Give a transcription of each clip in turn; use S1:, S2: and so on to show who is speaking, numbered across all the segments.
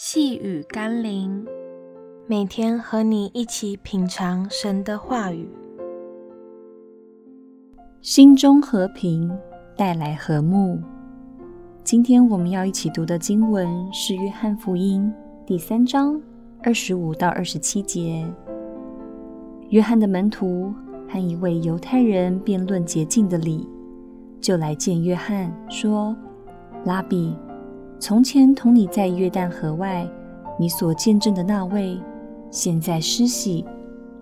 S1: 细雨甘霖，每天和你一起品尝神的话语，
S2: 心中和平带来和睦。今天我们要一起读的经文是《约翰福音》第三章二十五到二十七节。约翰的门徒和一位犹太人辩论洁净的礼，就来见约翰，说：“拉比。”从前同你在约旦河外，你所见证的那位，现在施洗，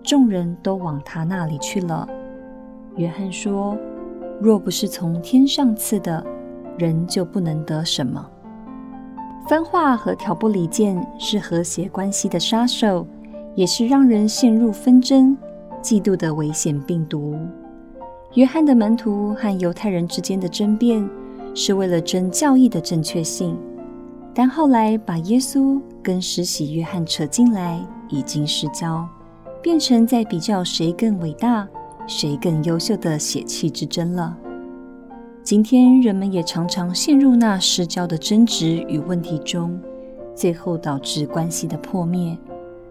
S2: 众人都往他那里去了。约翰说：“若不是从天上赐的，人就不能得什么。”分化和挑拨离间是和谐关系的杀手，也是让人陷入纷争、嫉妒的危险病毒。约翰的门徒和犹太人之间的争辩，是为了争教义的正确性，但后来把耶稣跟施洗约翰扯进来，已经失焦，变成在比较谁更伟大、谁更优秀的血气之争了。今天人们也常常陷入那失焦的争执与问题中，最后导致关系的破灭，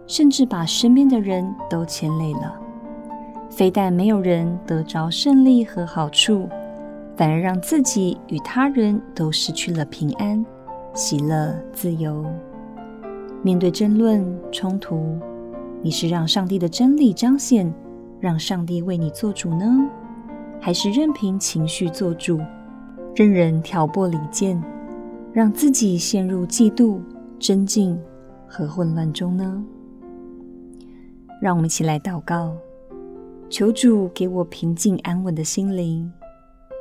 S2: 甚至把身边的人都牵累了。非但没有人得着胜利和好处。反而让自己与他人都失去了平安、喜乐、自由。面对争论、冲突，你是让上帝的真理彰显，让上帝为你做主呢？还是任凭情绪做主，任人挑拨离间，让自己陷入嫉妒、争竞和混乱中呢？让我们一起来祷告，求主给我平静安稳的心灵。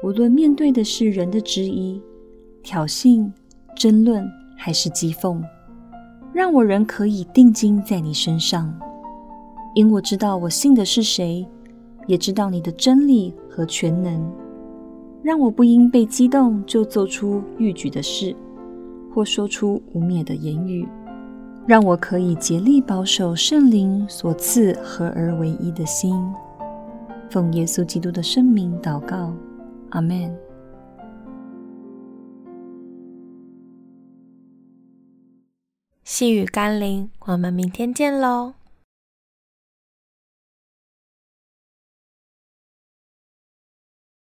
S2: 无论面对的是人的质疑、挑衅、争论，还是讥讽，让我仍可以定睛在你身上，因我知道我信的是谁，也知道你的真理和全能。让我不因被激动就做出逾矩的事，或说出污蔑的言语。让我可以竭力保守圣灵所赐合而为一的心。奉耶稣基督的圣名祷告。阿门。
S1: 细雨甘霖，我们明天见喽。